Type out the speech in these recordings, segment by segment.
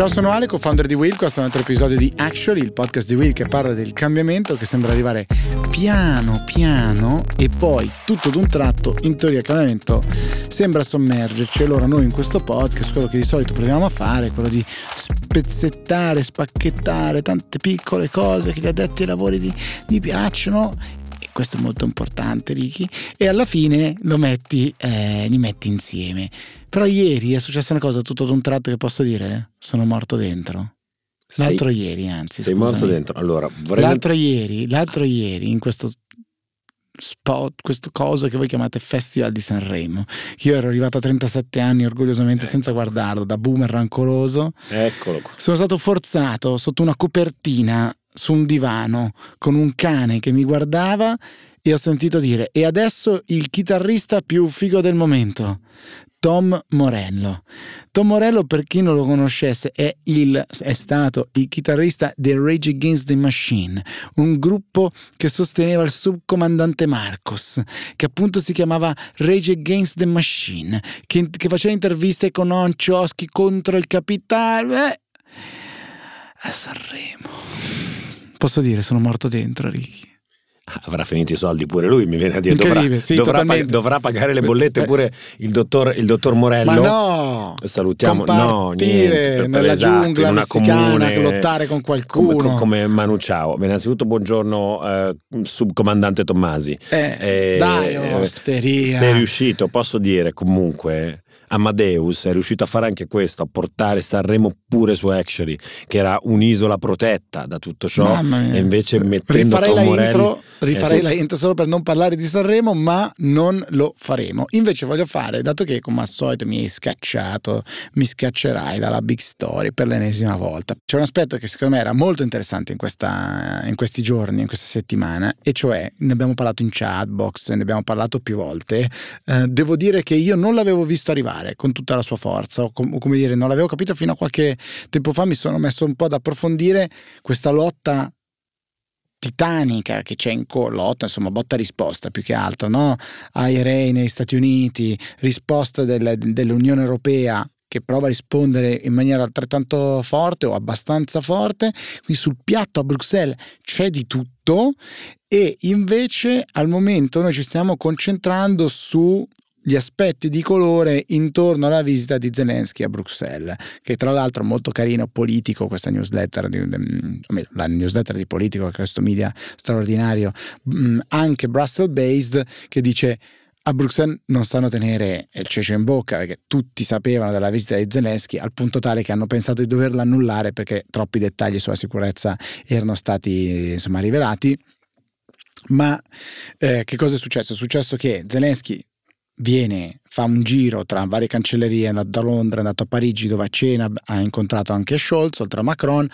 Ciao, sono Ale, co-founder di Will. Questo è un altro episodio di Actually, il podcast di Will che parla del cambiamento che sembra arrivare piano piano e poi tutto d'un tratto, in teoria, il cambiamento sembra sommergerci. Allora, noi in questo podcast, quello che di solito proviamo a fare è quello di spezzettare, spacchettare tante piccole cose che gli addetti ai lavori gli piacciono questo è molto importante Ricky, e alla fine lo metti, eh, li metti insieme. Però ieri è successa una cosa tutto ad un tratto che posso dire, sono morto dentro. L'altro sei, ieri, anzi. Sei scusami. morto dentro. Allora, vorrei... L'altro ieri, l'altro ieri, in questo spot, questo cosa che voi chiamate Festival di Sanremo. Io ero arrivato a 37 anni orgogliosamente eh. senza guardarlo, da boomer rancoroso. Eccolo qua. Sono stato forzato sotto una copertina su un divano con un cane che mi guardava e ho sentito dire e adesso il chitarrista più figo del momento. Tom Morello. Tom Morello, per chi non lo conoscesse, è, il, è, stato il chitarrista dei Rage Against the Machine, un gruppo che sosteneva il subcomandante Marcos, che appunto si chiamava Rage Against the Machine, che, che faceva interviste con Oncioschi contro il capitale. Eh, a Sanremo. Posso dire, sono morto dentro, Ricky. Avrà finito i soldi pure lui, mi viene a dire. Dovrà, sì, dovrà, pag- dovrà, pagare le bollette pure il dottor, il dottor Morello. Ma no! Salutiamo. No, niente. nella esatto, giungla in una comune, lottare con qualcuno. Come, come Manu Ciao. Innanzitutto, buongiorno, eh, subcomandante Tommasi. Eh, eh, dai, osteria. Sei riuscito, posso dire comunque Amadeus è riuscito a fare anche questo, a portare Sanremo pure su Actually, che era un'isola protetta da tutto ciò, e invece mettendo rifarei Tom la Morelli, intro, rifarei eh, la intro solo per non parlare di Sanremo, ma non lo faremo. Invece voglio fare, dato che come al solito mi hai scacciato, mi scaccerai dalla big story per l'ennesima volta. C'è un aspetto che secondo me era molto interessante in, questa, in questi giorni, in questa settimana, e cioè ne abbiamo parlato in chatbox, ne abbiamo parlato più volte. Eh, devo dire che io non l'avevo visto arrivare fare con tutta la sua forza, o, com- o come dire, non l'avevo capito fino a qualche tempo fa, mi sono messo un po' ad approfondire questa lotta titanica che c'è in lotta, insomma, botta risposta più che altro, no? IRA negli Stati Uniti, risposta del, dell'Unione Europea che prova a rispondere in maniera altrettanto forte o abbastanza forte, qui sul piatto a Bruxelles c'è di tutto e invece al momento noi ci stiamo concentrando su gli aspetti di colore intorno alla visita di Zelensky a Bruxelles, che tra l'altro è molto carino, politico, questa newsletter, di, o meglio, la newsletter di politico, questo media straordinario, mm, anche Brussels based, che dice a Bruxelles non sanno tenere il cece in bocca perché tutti sapevano della visita di Zelensky al punto tale che hanno pensato di doverla annullare perché troppi dettagli sulla sicurezza erano stati insomma rivelati. Ma eh, che cosa è successo? È successo che Zelensky viene, fa un giro tra varie cancellerie, è andato da Londra, è andato a Parigi dove a cena ha incontrato anche Scholz, oltre a Macron,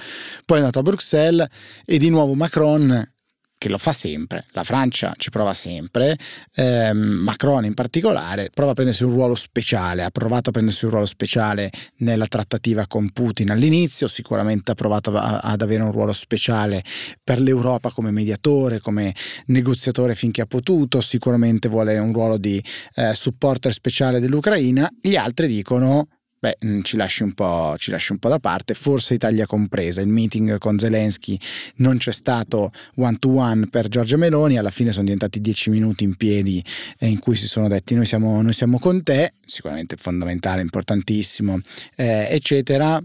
poi è andato a Bruxelles e di nuovo Macron che lo fa sempre, la Francia ci prova sempre, eh, Macron in particolare prova a prendersi un ruolo speciale, ha provato a prendersi un ruolo speciale nella trattativa con Putin all'inizio, sicuramente ha provato a, ad avere un ruolo speciale per l'Europa come mediatore, come negoziatore finché ha potuto, sicuramente vuole un ruolo di eh, supporter speciale dell'Ucraina, gli altri dicono beh, mm, ci lasci, un po', ci lasci un po' da parte, forse Italia compresa. Il meeting con Zelensky non c'è stato one to one per Giorgia Meloni, alla fine sono diventati dieci minuti in piedi eh, in cui si sono detti noi siamo, noi siamo con te, sicuramente fondamentale, importantissimo, eh, eccetera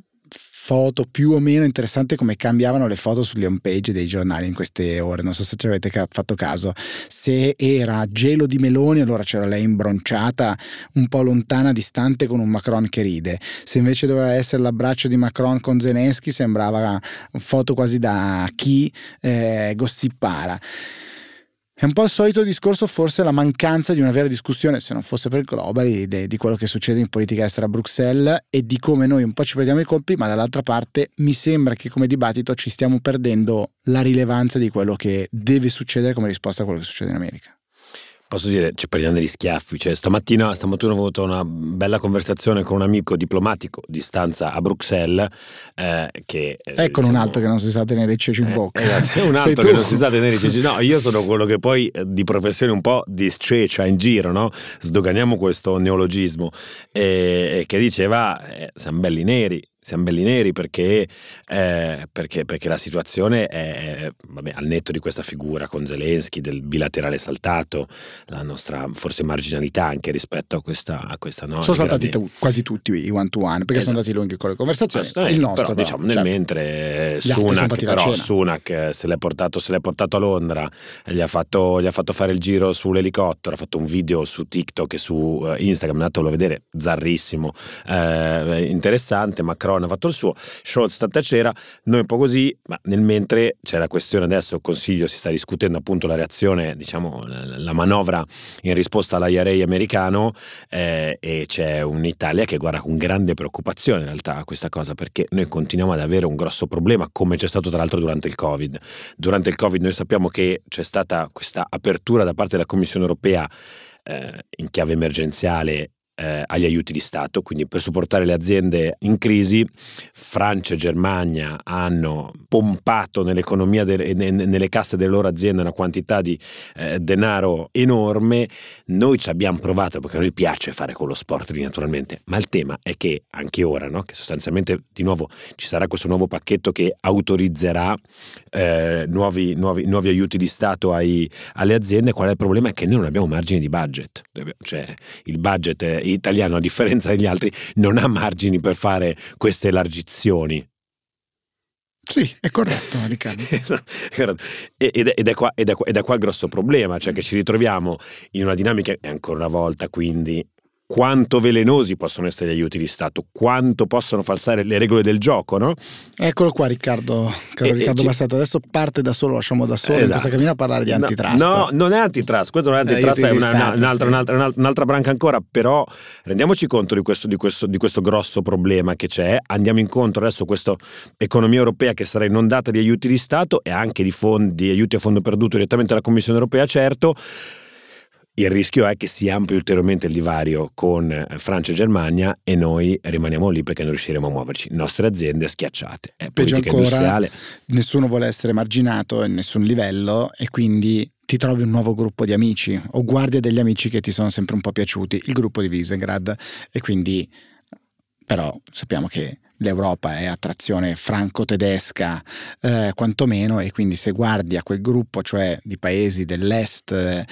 foto più o meno interessante come cambiavano le foto sulle home page dei giornali in queste ore. Non so se ci avete fatto caso. Se era gelo di Meloni, allora c'era lei imbronciata, un po' lontana, distante, con un Macron che ride. Se invece doveva essere l'abbraccio di Macron con Zelensky, sembrava foto quasi da chi eh, gossipara. È un po' il solito discorso, forse la mancanza di una vera discussione, se non fosse per Global, di, di, quello che succede in politica estera a Bruxelles e di come noi un po' ci prendiamo i colpi, ma dall'altra parte mi sembra che come dibattito ci stiamo perdendo la rilevanza di quello che deve succedere come risposta a quello che succede in America posso dire, ci prendiamo degli schiaffi. Cioè, stamattina, stamattina ho avuto una bella conversazione con un amico diplomatico di stanza a Bruxelles. Eh, che, ecco diciamo, un altro che non si sa tenere i ceci in eh, bocca. Eh, un altro che non si sa tenere i ceci. No, io sono quello che poi eh, di professione un po' discecia in giro, no? Sdoganiamo questo neologismo. E, che diceva: eh, siamo belli neri siamo belli neri perché, eh, perché, perché, la situazione è, vabbè, al netto di questa figura con Zelensky, del bilaterale saltato, la nostra forse marginalità anche rispetto a questa, a questa no, Sono saltati grandi... quasi tutti i one to one perché esatto. sono andati lunghi con le conversazioni. Il nostro, però, diciamo, nel certo. mentre Sunak, però, Sunak eh, se l'è, portato, se l'è portato a Londra, gli ha, fatto, gli ha fatto fare il giro sull'elicottero, ha fatto un video su TikTok e su uh, Instagram, andatelo a vedere, zarrissimo, eh, interessante. Macron Macron ha fatto il suo, Scholz tacera, noi un po' così, ma nel mentre c'è la questione adesso, il Consiglio si sta discutendo appunto la reazione, diciamo la manovra in risposta all'IRA americano eh, e c'è un'Italia che guarda con grande preoccupazione in realtà a questa cosa perché noi continuiamo ad avere un grosso problema come c'è stato tra l'altro durante il Covid. Durante il Covid noi sappiamo che c'è stata questa apertura da parte della Commissione europea eh, in chiave emergenziale eh, agli aiuti di Stato, quindi per supportare le aziende in crisi, Francia e Germania hanno pompato nell'economia, delle, nelle casse delle loro aziende una quantità di eh, denaro enorme, noi ci abbiamo provato perché a noi piace fare con lo sport lì naturalmente, ma il tema è che anche ora, no, che sostanzialmente di nuovo ci sarà questo nuovo pacchetto che autorizzerà eh, nuovi, nuovi, nuovi, aiuti di Stato ai, alle aziende, qual è il problema? È che noi non abbiamo margini di budget, cioè il budget italiano, a differenza degli altri, non ha margini per fare queste elargizioni. Sì, è corretto Riccardo. ed, è, ed, è qua, ed, è qua, ed è qua il grosso problema, cioè che ci ritroviamo in una dinamica, e ancora una volta quindi quanto velenosi possono essere gli aiuti di Stato, quanto possono falsare le regole del gioco, no? Eccolo qua Riccardo, caro e, Riccardo Bassato, adesso parte da solo, lasciamo da solo esatto. questa cammina a parlare di antitrust. No, no, non è antitrust, questo non è antitrust, eh, è una, Stato, un'altra, sì. un'altra, un'altra, branca ancora, però rendiamoci conto di questo, di, questo, di questo grosso problema che c'è, andiamo incontro adesso a questa economia europea che sarà inondata di aiuti di Stato e anche di fondi, aiuti a fondo perduto direttamente dalla Commissione europea, certo, il rischio è che si ampli ulteriormente il divario con eh, Francia e Germania e noi rimaniamo lì perché non riusciremo a muoverci. Nostre aziende schiacciate. È Peggio ancora, industriale. nessuno vuole essere marginato in nessun livello e quindi ti trovi un nuovo gruppo di amici o guardi degli amici che ti sono sempre un po' piaciuti, il gruppo di Visegrad e quindi però sappiamo che l'Europa è attrazione franco-tedesca eh, quantomeno e quindi se guardi a quel gruppo, cioè di paesi dell'est eh,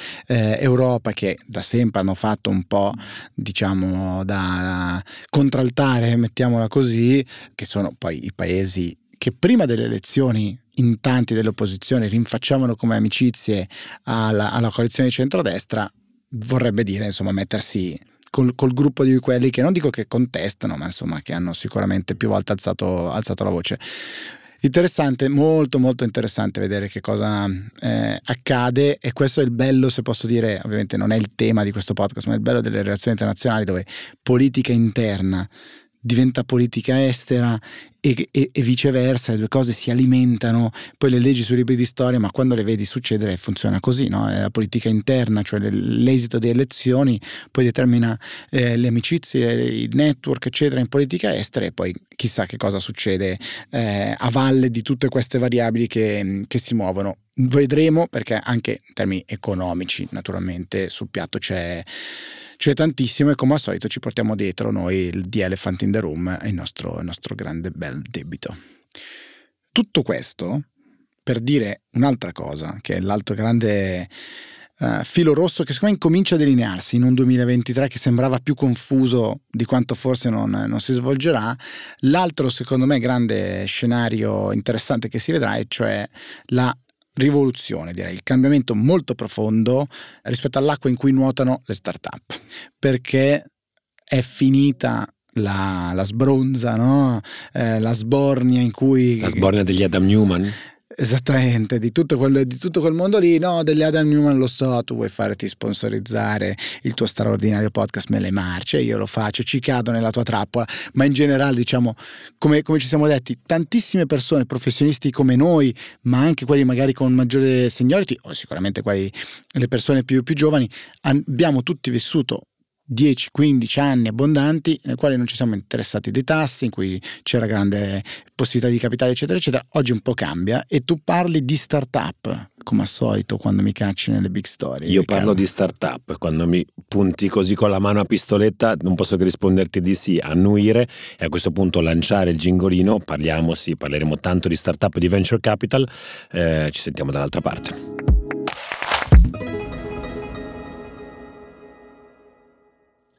Europa che da sempre hanno fatto un po' diciamo da contraltare, mettiamola così, che sono poi i paesi che prima delle elezioni in tanti dell'opposizione rinfacciavano come amicizie alla, alla coalizione di centrodestra, vorrebbe dire insomma mettersi col, col, gruppo di quelli che non dico che contestano, ma insomma che hanno sicuramente più volte alzato, alzato la voce. Interessante, molto molto interessante vedere che cosa eh, accade e questo è il bello, se posso dire, ovviamente non è il tema di questo podcast, ma è il bello delle relazioni internazionali dove politica interna diventa politica estera e, e, e, viceversa, le due cose si alimentano, poi le leggi sui libri di storia, ma quando le vedi succedere funziona così, no? La politica interna, cioè l'esito delle elezioni poi determina eh, le amicizie, i network, eccetera, in politica estera e poi chissà che cosa succede eh, a valle di tutte queste variabili che, che si muovono. Vedremo perché anche in termini economici, naturalmente, sul piatto c'è c'è tantissimo e come al solito ci portiamo dietro noi The Elephant in the Room il nostro, il nostro grande bel debito. Tutto questo per dire un'altra cosa, che è l'altro grande uh, filo rosso che secondo me incomincia a delinearsi in un 2023 che sembrava più confuso di quanto forse non, non si svolgerà. L'altro, secondo me, grande scenario interessante che si vedrà è cioè la rivoluzione, direi, il cambiamento molto profondo rispetto all'acqua in cui nuotano le start-up, perché è finita la, la sbronza, no? eh, la sbornia in cui... La sbornia degli Adam Newman? Esattamente, di tutto, quel, di tutto, quel, mondo lì, no, degli Adam Newman lo so, tu vuoi farti sponsorizzare il tuo straordinario podcast Me le marce, io lo faccio, ci cado nella tua trappola, ma in generale diciamo, come, come ci siamo detti, tantissime persone, professionisti come noi, ma anche quelli magari con maggiore seniority, o sicuramente quelli, le persone più, più giovani, abbiamo tutti vissuto 10-15 anni abbondanti nel quale non ci siamo interessati dei tassi, in cui c'era grande possibilità di capitale, eccetera, eccetera. Oggi un po' cambia e tu parli di startup, come al solito, quando mi cacci nelle big story. Io parlo di startup, quando mi punti così con la mano a pistoletta, non posso che risponderti di sì, annuire e a questo punto lanciare il gingolino. Parliamo, sì, parleremo tanto di startup e di venture capital. Eh, ci sentiamo dall'altra parte.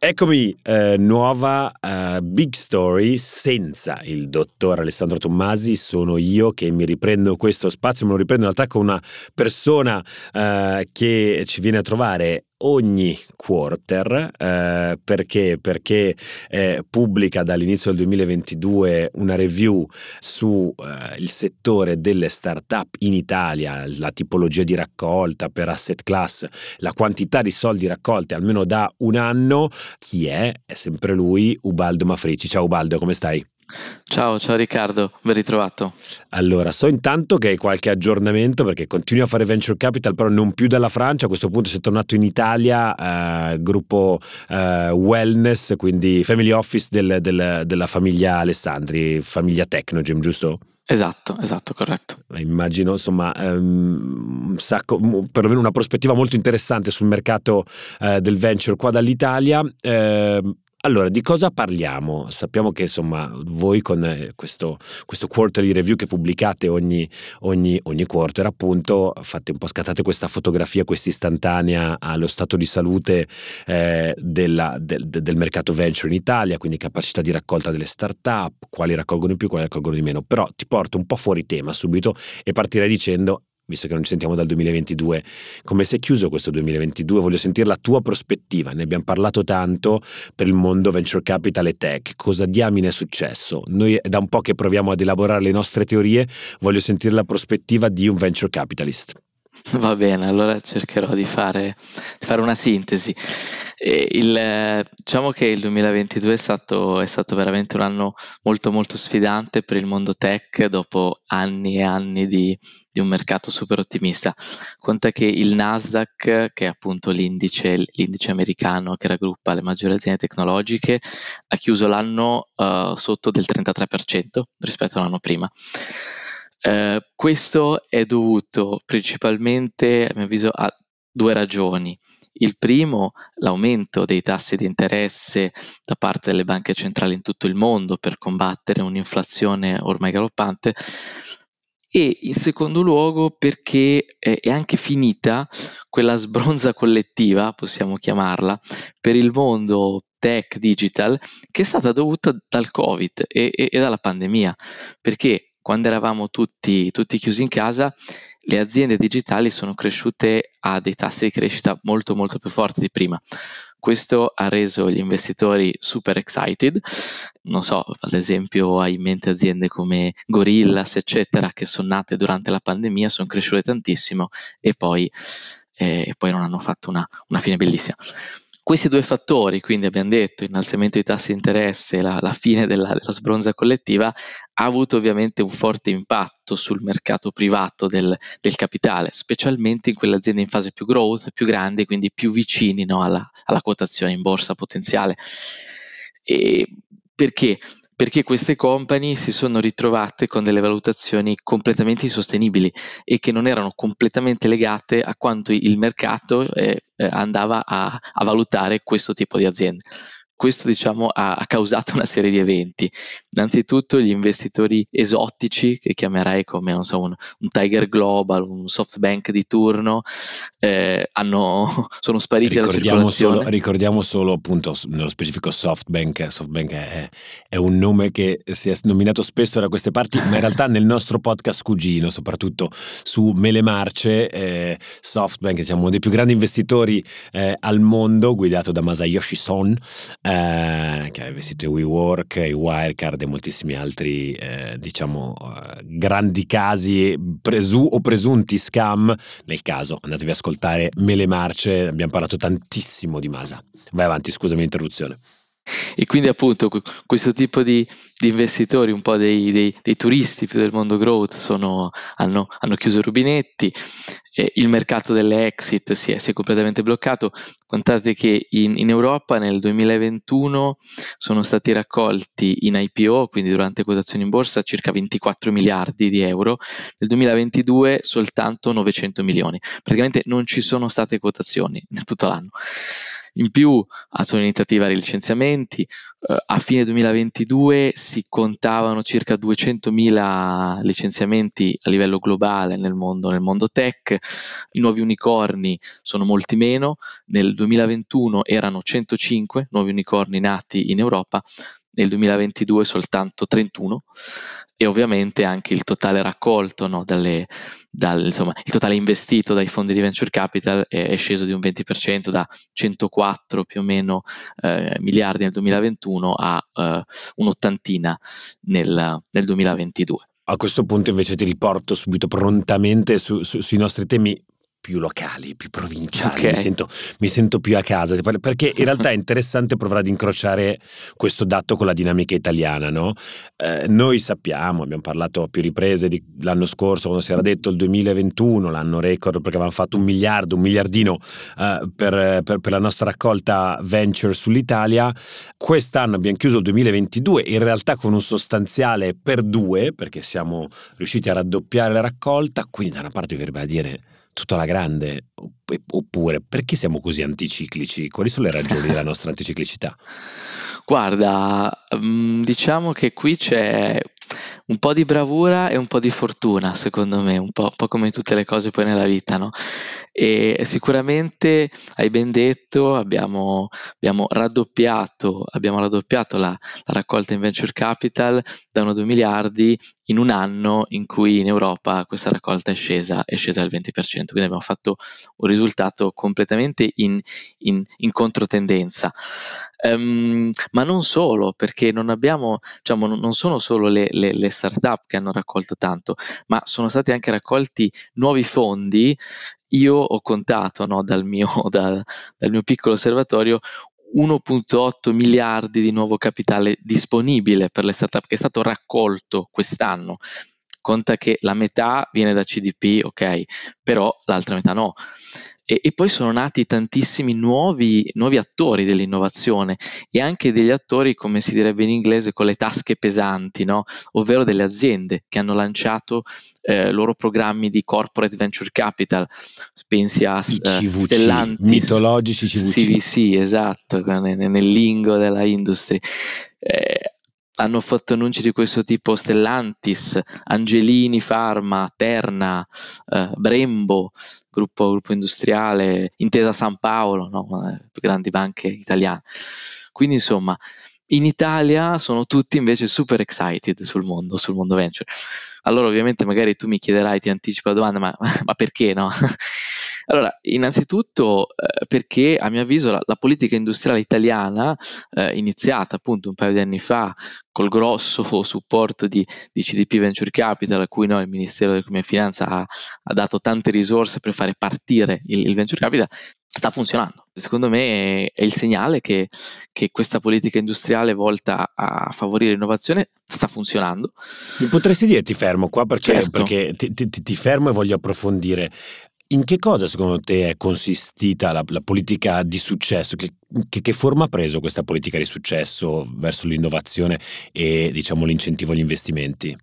Eccomi, eh, nuova uh, big story senza il dottor Alessandro Tommasi, sono io che mi riprendo questo spazio, me lo riprendo in realtà con una persona uh, che ci viene a trovare ogni quarter eh, perché, perché eh, pubblica dall'inizio del 2022 una review sul eh, settore delle start-up in Italia, la tipologia di raccolta per asset class, la quantità di soldi raccolti almeno da un anno. Chi è? È sempre lui, Ubaldo Mafrici. Ciao Ubaldo, come stai? Ciao, ciao Riccardo, ben ritrovato. Allora, so intanto che hai qualche aggiornamento perché continui a fare venture capital, però non più dalla Francia, a questo punto sei tornato in Italia, eh, gruppo eh, wellness, quindi family office del, del, della famiglia Alessandri, famiglia Technogem, giusto? Esatto, esatto, corretto. Immagino, insomma, um, un sacco, perlomeno una prospettiva molto interessante sul mercato uh, del venture qua dall'Italia. Uh, allora, di cosa parliamo? Sappiamo che insomma voi con eh, questo, questo quarterly review che pubblicate ogni, ogni, ogni, quarter, appunto, fate un po' scattate questa fotografia, questa istantanea allo stato di salute eh, della, del, del, mercato venture in Italia, quindi capacità di raccolta delle start-up, quali raccolgono di più, quali raccolgono di meno. Però ti porto un po' fuori tema subito e partirei dicendo visto che non ci sentiamo dal 2022, come si è chiuso questo 2022? Voglio sentire la tua prospettiva, ne abbiamo parlato tanto per il mondo venture capital e tech, cosa diamine è successo? Noi è da un po' che proviamo ad elaborare le nostre teorie, voglio sentire la prospettiva di un venture capitalist. Va bene, allora cercherò di fare, di fare una sintesi. Il, diciamo che il 2022 è stato, è stato, veramente un anno molto molto sfidante per il mondo tech dopo anni e anni di, di un mercato super ottimista. Conta che il Nasdaq, che è appunto l'indice, l'indice americano che raggruppa le maggiori aziende tecnologiche, ha chiuso l'anno uh, sotto del 33% rispetto all'anno prima. Uh, questo è dovuto principalmente, a mio avviso, a due ragioni. Il primo, l'aumento dei tassi di interesse da parte delle banche centrali in tutto il mondo per combattere un'inflazione ormai galoppante e in secondo luogo perché è anche finita quella sbronza collettiva, possiamo chiamarla, per il mondo tech digital che è stata dovuta dal Covid e, e, e dalla pandemia, perché quando eravamo tutti, tutti chiusi in casa le aziende digitali sono cresciute a dei tassi di crescita molto molto più forti di prima. Questo ha reso gli investitori super excited. Non so, ad esempio hai in mente aziende come Gorillas, eccetera, che sono nate durante la pandemia, sono cresciute tantissimo e poi, eh, poi non hanno fatto una, una fine bellissima. Questi due fattori, quindi abbiamo detto innalzamento dei tassi di interesse e la, la, fine della, della, sbronza collettiva, ha avuto ovviamente un forte impatto sul mercato privato del, del capitale, specialmente in quelle aziende in fase più growth, più grandi, quindi più vicini no, alla, alla quotazione in borsa potenziale. E perché? Perché queste company si sono ritrovate con delle valutazioni completamente insostenibili e che non erano completamente legate a quanto il mercato eh, eh andava a, a valutare questo tipo di aziende questo diciamo, ha, ha, causato una serie di eventi. Innanzitutto gli investitori esotici, che chiamerei come so, un, un, Tiger Global, un SoftBank di turno, eh, hanno, sono spariti ricordiamo solo, ricordiamo solo appunto nello specifico SoftBank, SoftBank è, è, un nome che si è nominato spesso da queste parti, ma in realtà nel nostro podcast cugino, soprattutto su Mele Marce, eh, SoftBank siamo uno dei più grandi investitori eh, al mondo, guidato da Masayoshi Son, eh, che ha investito i WeWork, i Wirecard e moltissimi altri, eh, diciamo, eh, grandi casi presu- o presunti scam. Nel caso, andatevi ad ascoltare Mele Marce, abbiamo parlato tantissimo di Masa. Vai avanti, scusami l'interruzione. E quindi appunto questo tipo di, di investitori, un po' dei, dei, dei, turisti più del mondo growth, sono, hanno, hanno, chiuso i rubinetti, eh, il mercato delle exit si è, si è completamente bloccato. Contate che in, in, Europa nel 2021 sono stati raccolti in IPO, quindi durante quotazioni in borsa, circa 24 miliardi di euro, nel 2022 soltanto 900 milioni. Praticamente non ci sono state quotazioni tutto l'anno. In più sono iniziati vari licenziamenti, eh, a fine 2022 si contavano circa 200.000 licenziamenti a livello globale nel mondo, nel mondo tech, i nuovi unicorni sono molti meno, nel 2021 erano 105 nuovi unicorni nati in Europa, nel 2022 soltanto 31 e ovviamente anche il totale raccolto no, dalle, dal, insomma, il totale investito dai fondi di venture capital è, è sceso di un 20% da 104 più o meno eh, miliardi nel 2021 a eh, un'ottantina nel, nel 2022. A questo punto invece ti riporto subito prontamente su, su, sui nostri temi più locali, più provinciali, okay. mi, sento, mi, sento, più a casa, perché in realtà è interessante provare ad incrociare questo dato con la dinamica italiana. No? Eh, noi sappiamo, abbiamo parlato a più riprese di, l'anno scorso, quando si era detto il 2021, l'anno record, perché avevamo fatto un miliardo, un miliardino eh, per, per, per, la nostra raccolta venture sull'Italia. Quest'anno abbiamo chiuso il 2022, in realtà con un sostanziale per due, perché siamo riusciti a raddoppiare la raccolta, quindi da una parte verrebbe a dire tutta la grande? Oppure perché siamo così anticiclici? Quali sono le ragioni della nostra anticiclicità? Guarda, mm, diciamo che qui c'è un po' di bravura e un po' di fortuna, secondo me, un po', un po come tutte le cose poi nella vita, no? E sicuramente, hai ben detto, abbiamo, abbiamo raddoppiato, abbiamo raddoppiato la, la, raccolta in venture capital da 1 2 miliardi in un anno in cui in Europa questa raccolta è scesa, è scesa del 20%, quindi abbiamo fatto un risultato completamente in, in, in controtendenza. Um, ma non solo, perché non abbiamo, diciamo, non sono solo le, le, le start-up che hanno raccolto tanto, ma sono stati anche raccolti nuovi fondi io ho contato no, dal, mio, da, dal mio piccolo osservatorio 1.8 miliardi di nuovo capitale disponibile per le startup che è stato raccolto quest'anno. Conta che la metà viene da CDP, ok, però l'altra metà no. E, e poi sono nati tantissimi nuovi, nuovi, attori dell'innovazione e anche degli attori, come si direbbe in inglese, con le tasche pesanti, no? ovvero delle aziende che hanno lanciato eh, loro programmi di corporate venture capital. Pensi a CVC, Stellantis, mitologici CVC. CVC, esatto, nel, nel lingo della industria. Eh, hanno fatto annunci di questo tipo Stellantis, Angelini Pharma, Terna, eh, Brembo, gruppo, gruppo, industriale, Intesa San Paolo, no? le più grandi banche italiane. Quindi insomma, in Italia sono tutti invece super excited sul mondo, sul mondo venture. Allora ovviamente magari tu mi chiederai, ti anticipo la domanda, ma, ma perché no? Allora, innanzitutto eh, perché a mio avviso la, la politica industriale italiana, eh, iniziata appunto un paio di anni fa col grosso supporto di, di CDP Venture Capital, a cui no, il Ministero dell'Economia e Finanza ha, ha, dato tante risorse per fare partire il, il Venture Capital, sta funzionando. Secondo me è, il segnale che, che, questa politica industriale volta a favorire l'innovazione sta funzionando. Mi potresti dire, ti fermo qua perché, certo. perché ti, ti, ti, fermo e voglio approfondire. In che cosa secondo te è consistita la, la politica di successo? Che, che, che, forma ha preso questa politica di successo verso l'innovazione e diciamo, l'incentivo agli investimenti?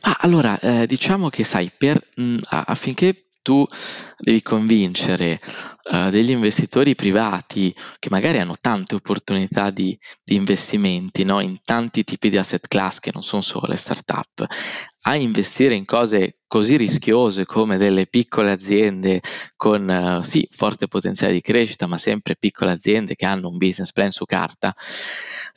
Ah, allora, eh, diciamo che sai, per, mh, affinché tu devi convincere uh, degli investitori privati che magari hanno tante opportunità di, di investimenti no? in tanti tipi di asset class che non sono solo le start-up, a investire in cose così rischiose come delle piccole aziende con uh, sì, forte potenziale di crescita, ma sempre piccole aziende che hanno un business plan su carta,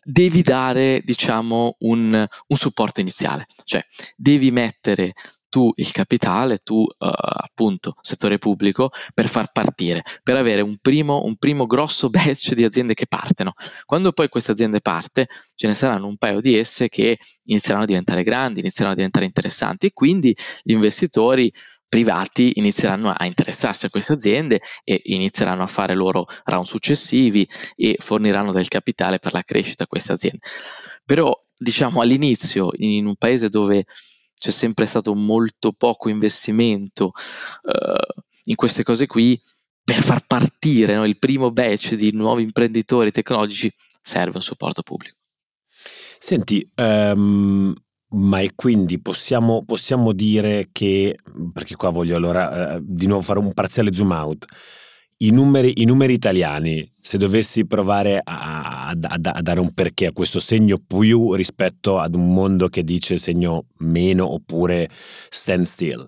devi dare, diciamo, un, un supporto iniziale, cioè devi mettere tu il capitale, tu uh, appunto settore pubblico, per far partire, per avere un primo, un primo grosso batch di aziende che partono. Quando poi queste aziende parte, ce ne saranno un paio di esse che inizieranno a diventare grandi, inizieranno a diventare interessanti e quindi gli investitori privati inizieranno a interessarsi a queste aziende e inizieranno a fare loro round successivi e forniranno del capitale per la crescita a queste aziende. Però diciamo all'inizio in un paese dove c'è sempre stato molto poco investimento uh, in queste cose qui, per far partire no, il primo batch di nuovi imprenditori tecnologici serve un supporto pubblico. Senti, um, ma e quindi possiamo, possiamo, dire che, perché qua voglio allora uh, di nuovo fare un parziale zoom out, i numeri, i numeri italiani, se dovessi provare a, a, a, dare un perché a questo segno più rispetto ad un mondo che dice segno meno oppure stand still,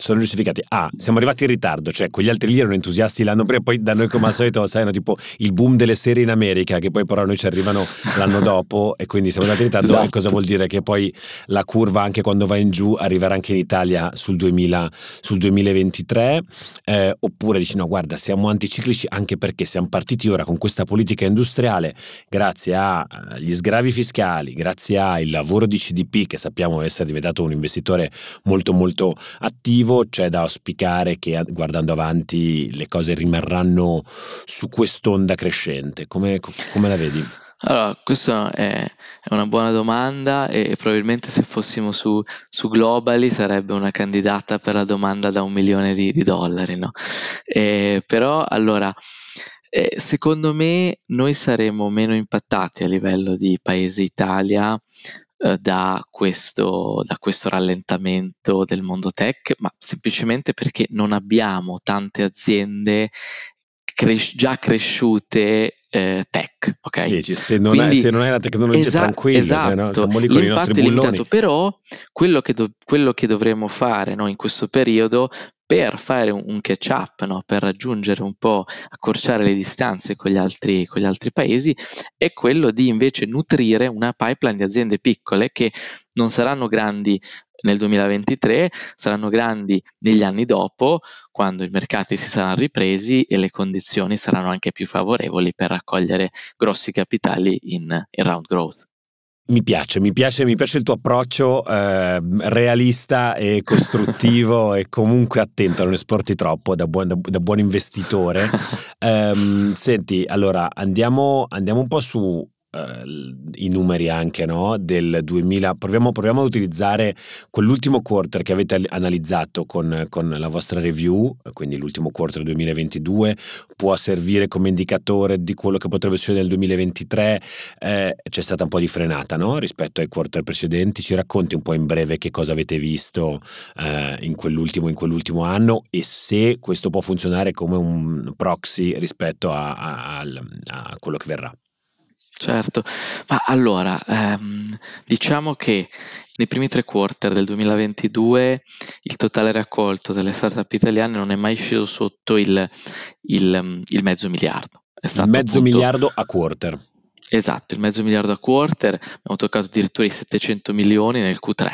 sono giustificati. Ah, siamo arrivati in ritardo, cioè quegli altri lì erano entusiasti l'anno prima, poi da noi come al solito sai, tipo il boom delle serie in America, che poi però noi ci arrivano l'anno dopo e quindi siamo arrivati in ritardo. Esatto. E cosa vuol dire? Che poi la curva anche quando va in giù arriverà anche in Italia sul, 2000, sul 2023? Eh, oppure dici no, guarda, siamo anticiclici anche perché siamo partiti ora con questa politica industriale grazie agli sgravi fiscali, grazie al lavoro di CDP che sappiamo essere diventato un investitore molto molto attivo positivo, c'è da auspicare che guardando avanti le cose rimarranno su quest'onda crescente. Come, come la vedi? Allora, questa è, una buona domanda e probabilmente se fossimo su, su Globally sarebbe una candidata per la domanda da un milione di, di dollari, no? E, però, allora, eh, secondo me noi saremo meno impattati a livello di paese Italia eh, da, questo, da questo rallentamento del mondo tech, ma semplicemente perché non abbiamo tante aziende cres- già cresciute eh, tech, ok? Dici, se, non Quindi, è, se non è la tecnologia esa- tranquilla, esatto. cioè, no? siamo lì con i nostri bulloni. Limitato, però quello che, do- quello che dovremmo fare no, in questo periodo per fare un, catch up, no? per raggiungere un po', accorciare le distanze con gli, altri, con gli altri paesi, è quello di invece nutrire una pipeline di aziende piccole che non saranno grandi nel 2023, saranno grandi negli anni dopo, quando i mercati si saranno ripresi e le condizioni saranno anche più favorevoli per raccogliere grossi capitali in, in round growth. Mi piace, mi piace, mi piace il tuo approccio eh, realista e costruttivo e comunque attento, non esporti troppo da buon, da, da buon investitore. um, senti, allora andiamo, andiamo un po' su i numeri anche no? del 2000 proviamo, proviamo, ad utilizzare quell'ultimo quarter che avete analizzato con, con, la vostra review quindi l'ultimo quarter 2022 può servire come indicatore di quello che potrebbe succedere nel 2023 eh, c'è stata un po' di frenata no? rispetto ai quarter precedenti ci racconti un po' in breve che cosa avete visto eh, in, quell'ultimo, in quell'ultimo anno e se questo può funzionare come un proxy rispetto a, a, a quello che verrà Certo, ma allora, ehm, diciamo che nei primi tre quarter del 2022 il totale raccolto delle startup italiane non è mai sceso sotto il, il, il mezzo miliardo. È stato il mezzo appunto, miliardo a quarter. Esatto, il mezzo miliardo a quarter, abbiamo toccato addirittura i 700 milioni nel Q3.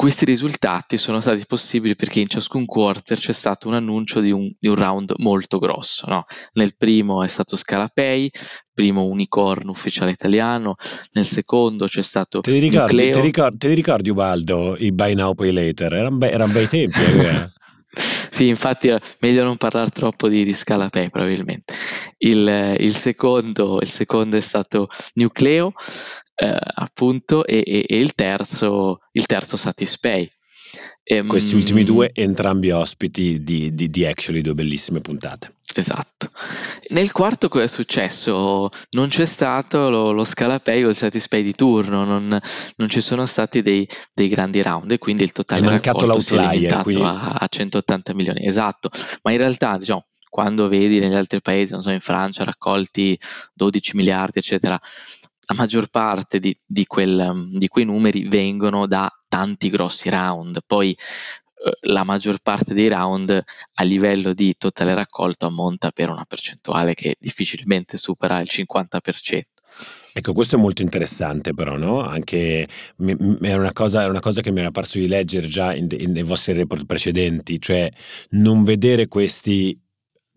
Questi risultati sono stati possibili perché in ciascun quarter c'è stato un annuncio di un, di un round molto grosso. No? Nel primo è stato Scalapay, primo unicorno ufficiale italiano, nel secondo c'è stato te li ricordi, te, ricordi, te li ricordi Ubaldo, i buy now pay later? Erano bei, eran bei tempi. Eh? sì, infatti è meglio non parlare troppo di, di Scalapay probabilmente. Il, il, secondo, il secondo è stato Nucleo, eh, appunto, e, e, e, il terzo, il terzo Satispay. E, Questi ultimi due, entrambi ospiti di, di, di Actually, due bellissime puntate. Esatto. Nel quarto cosa è successo? Non c'è stato lo, lo Scalapay o il Satispay di turno, non, non ci sono stati dei, dei, grandi round e quindi il totale è è limitato quindi... a, a 180 milioni. Esatto, ma in realtà diciamo, quando vedi negli altri paesi, non so, in Francia raccolti 12 miliardi, eccetera, la maggior parte di, di, quel, di, quei numeri vengono da tanti grossi round, poi eh, la maggior parte dei round a livello di totale raccolto ammonta per una percentuale che difficilmente supera il 50%. Ecco, questo è molto interessante però, no? Anche è una, cosa, è una cosa che mi era parso di leggere già in, in, nei vostri report precedenti, cioè non vedere questi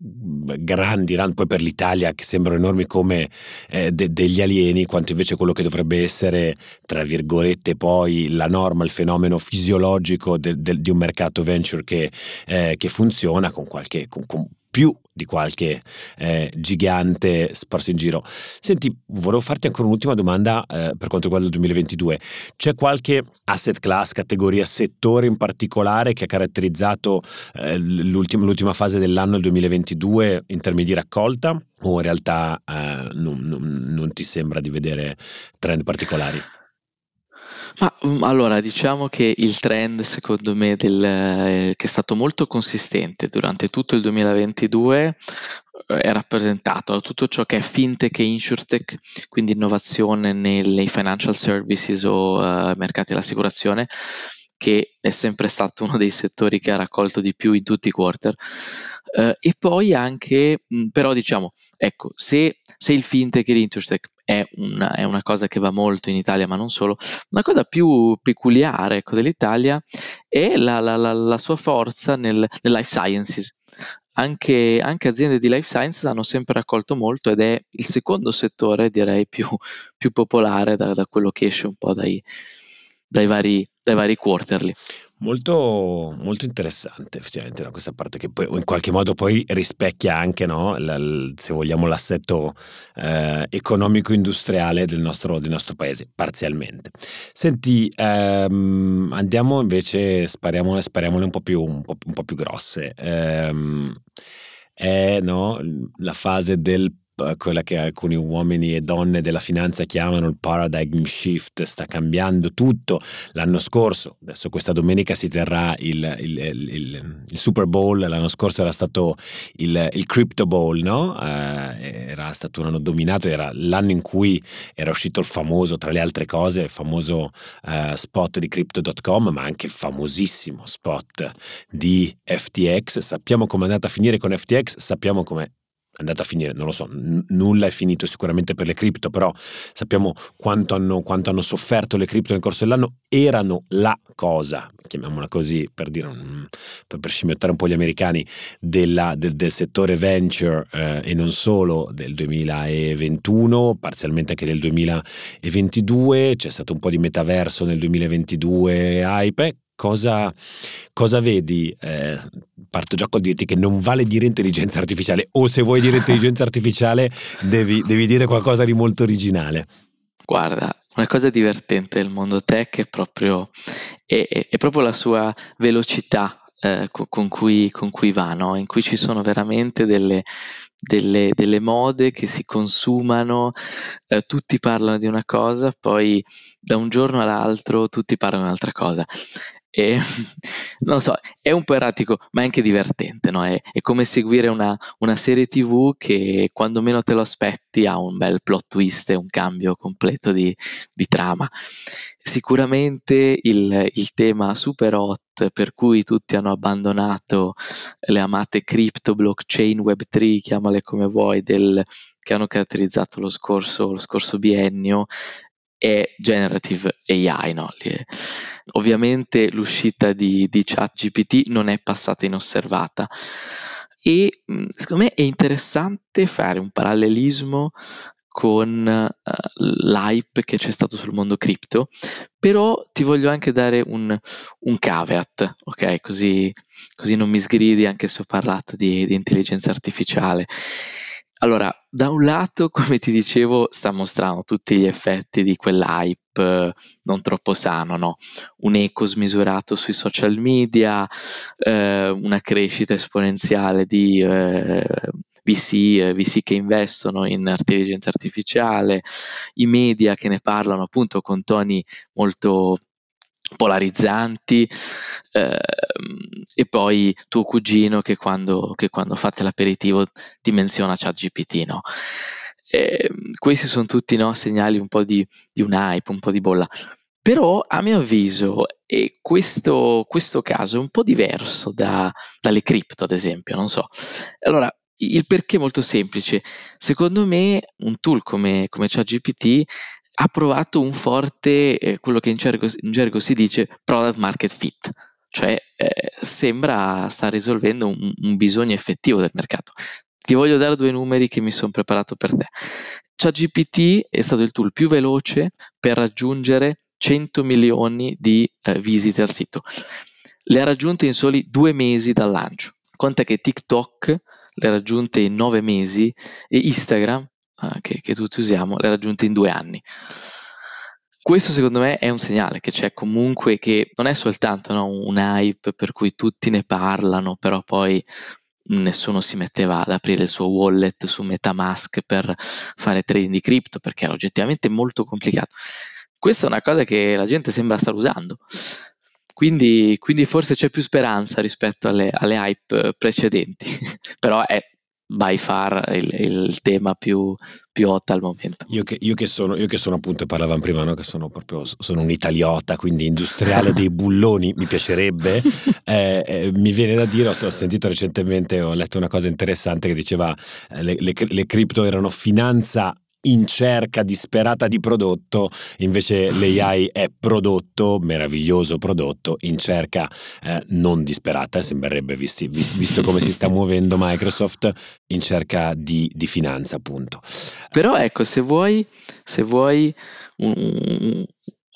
grandi, poi per l'Italia che sembrano enormi come eh, de- degli alieni, quanto invece quello che dovrebbe essere, tra virgolette, poi la norma, il fenomeno fisiologico de- de- di un mercato venture che, eh, che funziona con qualche... Con, con più di qualche eh, gigante sparso in giro. Senti, volevo farti ancora un'ultima domanda eh, per quanto riguarda il 2022. C'è qualche asset class, categoria, settore in particolare che ha caratterizzato eh, l'ultima, l'ultima, fase dell'anno, il 2022, in termini di raccolta? O in realtà eh, non, non, non ti sembra di vedere trend particolari? Ma mm, allora, diciamo che il trend secondo me del, eh, che è stato molto consistente durante tutto il 2022 eh, è rappresentato da tutto ciò che è fintech e insurtech, quindi innovazione nei financial services o uh, mercati dell'assicurazione, che è sempre stato uno dei settori che ha raccolto di più in tutti i quarter. Uh, e poi anche, mh, mm, però diciamo, ecco, se, se il fintech e l'insurtech è una, è una, cosa che va molto in Italia, ma non solo. Una cosa più peculiare ecco, dell'Italia è la, la, la, la sua forza nel, nel life sciences. Anche, anche, aziende di life sciences hanno sempre raccolto molto ed è il secondo settore, direi, più, più popolare da, da, quello che esce un po' dai, dai, vari, dai vari quarterly. Molto, molto interessante effettivamente no? questa parte che poi in qualche modo poi rispecchia anche, no? L- se vogliamo, l'assetto eh, economico-industriale del nostro, del nostro, paese, parzialmente. Senti, ehm, andiamo invece, spariamole, spariamole un, po più, un, po', un po' più grosse. Ehm, è no, la fase del quella che alcuni uomini e donne della finanza chiamano il paradigm shift, sta cambiando tutto. L'anno scorso, adesso questa domenica si terrà il, il, il, il Super Bowl, l'anno scorso era stato il, Crypto Bowl, no? Eh, era stato un anno dominato, era l'anno in cui era uscito il famoso, tra le altre cose, il famoso eh, spot di Crypto.com, ma anche il famosissimo spot di FTX. Sappiamo come è andata a finire con FTX, sappiamo come andata a finire, non lo so, n- nulla è finito sicuramente per le cripto, però sappiamo quanto hanno, quanto hanno, sofferto le cripto nel corso dell'anno, erano la cosa, chiamiamola così per, dire, per, scimmiottare un po' gli americani, della, del, del, settore venture eh, e non solo del 2021, parzialmente anche del 2022, c'è stato un po' di metaverso nel 2022 hype, cosa, cosa vedi? Eh, parto già col dirti che non vale dire intelligenza artificiale o se vuoi dire intelligenza artificiale devi, devi dire qualcosa di molto originale. Guarda, una cosa divertente del mondo tech è proprio, è, è proprio la sua velocità eh, con, cui, con, cui, va, no? in cui ci sono veramente delle, delle, delle mode che si consumano, eh, tutti parlano di una cosa, poi da un giorno all'altro tutti parlano di un'altra cosa. E non so, è un po' erratico, ma è anche divertente, no? È, è come seguire una, una, serie TV che quando meno te lo aspetti ha un bel plot twist e un cambio completo di, di trama. Sicuramente il, il, tema super hot per cui tutti hanno abbandonato le amate crypto, blockchain, web3, chiamale come vuoi, del, che hanno caratterizzato lo scorso, lo scorso biennio, è generative AI. No? Ovviamente l'uscita di, di ChatGPT non è passata inosservata e mm, secondo me è interessante fare un parallelismo con uh, l'hype che c'è stato sul mondo cripto, però ti voglio anche dare un, un caveat, ok? Così, così, non mi sgridi anche se ho parlato di, di intelligenza artificiale. Allora, da un lato, come ti dicevo, sta mostrando tutti gli effetti di quell'hype eh, non troppo sano, no? Un eco smisurato sui social media, eh, una crescita esponenziale di eh, VC, eh, VC che investono in intelligenza artificiale, i media che ne parlano appunto con toni molto polarizzanti eh, e poi tuo cugino che quando, che quando fate l'aperitivo ti menziona ChatGPT, no? Eh, questi sono tutti no, segnali un po' di, di un hype, un po' di bolla. Però a mio avviso e questo, questo caso è un po' diverso da, dalle cripto, ad esempio, non so. Allora, il perché è molto semplice. Secondo me un tool come, come ChatGPT ha provato un forte, eh, quello che in gergo, in gergo, si dice product market fit. cioè eh, sembra sta risolvendo un, un bisogno effettivo del mercato. Ti voglio dare due numeri che mi sono preparato per te. ChatGPT è stato il tool più veloce per raggiungere 100 milioni di eh, visite al sito. Le ha raggiunte in soli due mesi dal lancio. Conta che TikTok le ha raggiunte in nove mesi e Instagram, eh, che, che tutti usiamo, le ha raggiunte in due anni. Questo secondo me è un segnale che c'è comunque che non è soltanto no, un hype per cui tutti ne parlano, però poi nessuno si metteva ad aprire il suo wallet su Metamask per fare trading di cripto perché era oggettivamente molto complicato. Questa è una cosa che la gente sembra star usando. Quindi, quindi forse c'è più speranza rispetto alle, alle hype precedenti, però è by far il, il tema più, più, hot al momento. Io che, io che, sono, io che sono appunto, parlavamo prima, no? che sono proprio sono un italiota, quindi industriale dei bulloni, mi piacerebbe. Eh, eh, mi viene da dire, ho, ho, sentito recentemente, ho letto una cosa interessante che diceva eh, le, le, le cripto erano finanza in cerca disperata di prodotto, invece l'AI è prodotto, meraviglioso prodotto, in cerca eh, non disperata, sembrerebbe visti, visto, visto come si sta muovendo Microsoft, in cerca di, di finanza appunto. Però ecco, se vuoi, se vuoi un,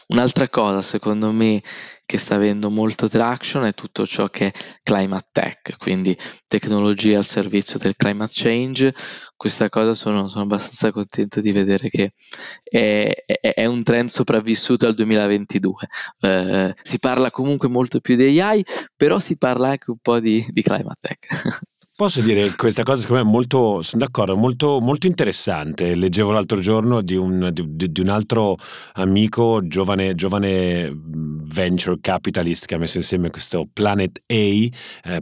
un'altra cosa secondo me che sta avendo molto traction è tutto ciò che è climate tech, quindi tecnologie al servizio del climate change. Questa cosa sono, sono abbastanza contento di vedere che è, è, è un trend sopravvissuto al 2022. Eh, si parla comunque molto più di AI, però si parla anche un po' di, di climate tech. Posso dire questa cosa, secondo me, molto, sono d'accordo, molto, molto interessante. Leggevo l'altro giorno di un, di, di un altro amico, giovane, giovane, venture capitalist, che ha messo insieme questo Planet A, eh,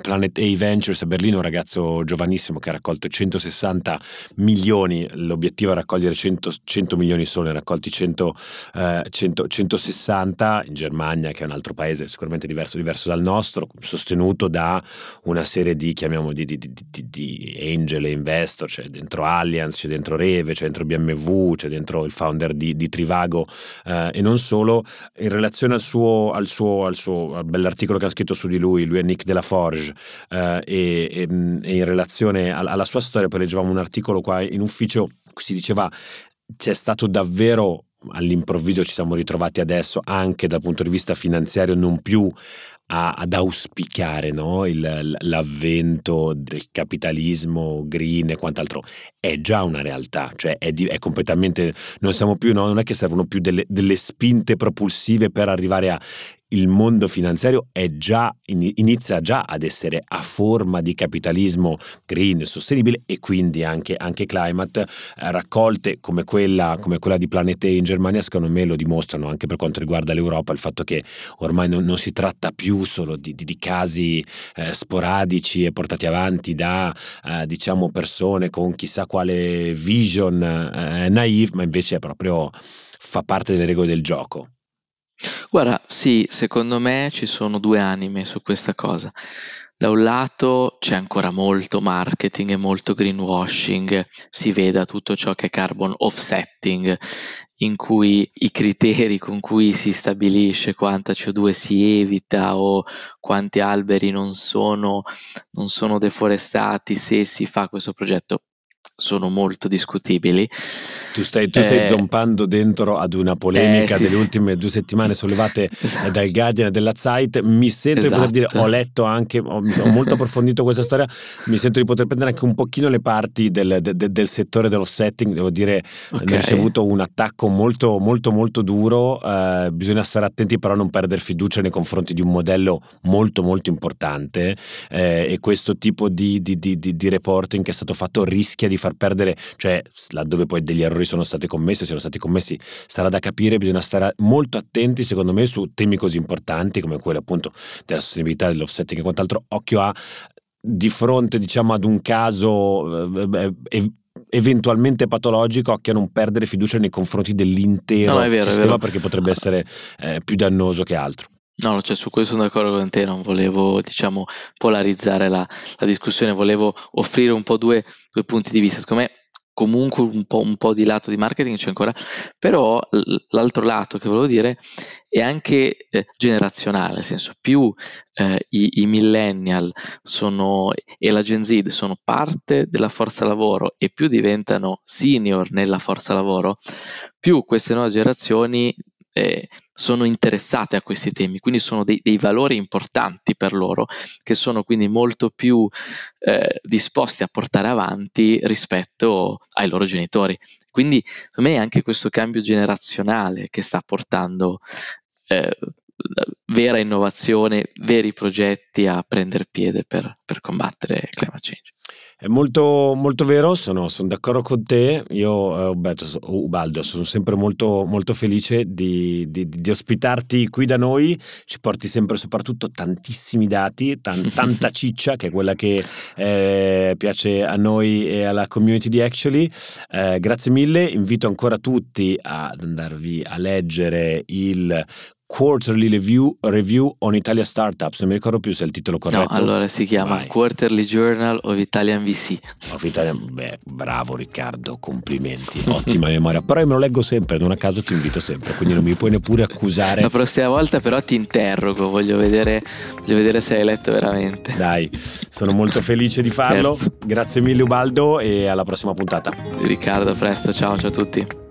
Planet A Ventures a Berlino, un ragazzo giovanissimo che ha raccolto 160 milioni, l'obiettivo è raccogliere 100, 100 milioni solo, ne ha raccolti 100, eh, 100, 160 in Germania, che è un altro paese sicuramente diverso, diverso dal nostro, sostenuto da una serie di, chiamiamo, di, di di, di, angel e investor, c'è dentro Allianz, c'è dentro Reve, c'è dentro BMW, c'è dentro il founder di, di Trivago eh, e non solo, in relazione al suo, al suo, al suo al bell'articolo che ha scritto su di lui, lui è Nick Delaforge eh, e, e, e, in relazione alla sua storia, poi leggevamo un articolo qua in ufficio, si diceva c'è stato davvero all'improvviso ci siamo ritrovati adesso anche dal punto di vista finanziario non più a, ad auspicare no? Il, l'avvento del capitalismo green e quant'altro è già una realtà, cioè è, di, è completamente, non siamo più, no? non è che servono più delle, delle spinte propulsive per arrivare a il mondo finanziario già, inizia già ad essere a forma di capitalismo green, sostenibile e quindi anche, anche climate. Eh, raccolte come quella, come quella di Planete in Germania, secondo me lo dimostrano anche per quanto riguarda l'Europa, il fatto che ormai non, non si tratta più solo di, di, di casi eh, sporadici e portati avanti da eh, diciamo persone con chissà quale vision eh, naive, ma invece proprio fa parte delle regole del gioco. Guarda, sì, secondo me ci sono due anime su questa cosa. Da un lato c'è ancora molto marketing e molto greenwashing, si veda tutto ciò che è carbon offsetting, in cui i criteri con cui si stabilisce quanta CO2 si evita o quanti alberi non sono, non sono deforestati se si fa questo progetto sono molto discutibili. Tu stai, tu stai eh, zompando dentro ad una polemica eh, sì, delle ultime due settimane sollevate esatto. dal Guardian e della Zeit. Mi sento esatto. di poter dire, ho letto anche, ho, ho, molto approfondito questa storia, mi sento di poter prendere anche un pochino le parti del, de, de, del settore dell'offsetting. Devo dire, okay. ho ricevuto un attacco molto, molto, molto duro. Eh, bisogna stare attenti, però, a non perdere fiducia nei confronti di un modello molto, molto importante. Eh, e questo tipo di, di, di, di reporting che è stato fatto rischia di far perdere, cioè laddove poi degli errori sono stati commessi, siano stati commessi, sarà da capire, bisogna stare molto attenti secondo me su temi così importanti come quello appunto della sostenibilità, dell'offsetting e quant'altro, occhio a di fronte diciamo ad un caso eh, eh, eventualmente patologico, occhio a non perdere fiducia nei confronti dell'intero no, vero, sistema perché potrebbe essere eh, più dannoso che altro. No, cioè su questo sono d'accordo con te, non volevo diciamo polarizzare la, la discussione, volevo offrire un po' due, due punti di vista. Secondo me comunque un po', un po', di lato di marketing c'è ancora, però l'altro lato che volevo dire è anche eh, generazionale, nel senso più eh, i, i, millennial sono, e la Gen Z sono parte della forza lavoro e più diventano senior nella forza lavoro, più queste nuove generazioni eh, sono interessate a questi temi, quindi sono dei, dei, valori importanti per loro, che sono quindi molto più eh, disposti a portare avanti rispetto ai loro genitori. Quindi per me è anche questo cambio generazionale che sta portando eh, vera innovazione, veri progetti a prendere piede per, per combattere il climate change. È molto, molto vero, sono, sono, d'accordo con te. Io, eh, Uberto, Ubaldo, sono sempre molto, molto felice di, di, di, ospitarti qui da noi. Ci porti sempre soprattutto tantissimi dati, tan, tanta ciccia, che è quella che eh, piace a noi e alla community di Actually. Eh, grazie mille, invito ancora tutti ad andarvi a leggere il Quarterly Review, Review on Italia Startups, non mi ricordo più se è il titolo corretto. No, allora si chiama Vai. Quarterly Journal of Italian VC. Of Italian, beh, bravo Riccardo, complimenti, ottima memoria. Però io me lo leggo sempre, non a caso ti invito sempre, quindi non mi puoi neppure accusare. La prossima volta però ti interrogo, voglio vedere, voglio vedere se hai letto veramente. Dai, sono molto felice di farlo. Certo. Grazie mille Ubaldo e alla prossima puntata. Riccardo, presto, ciao, ciao a tutti.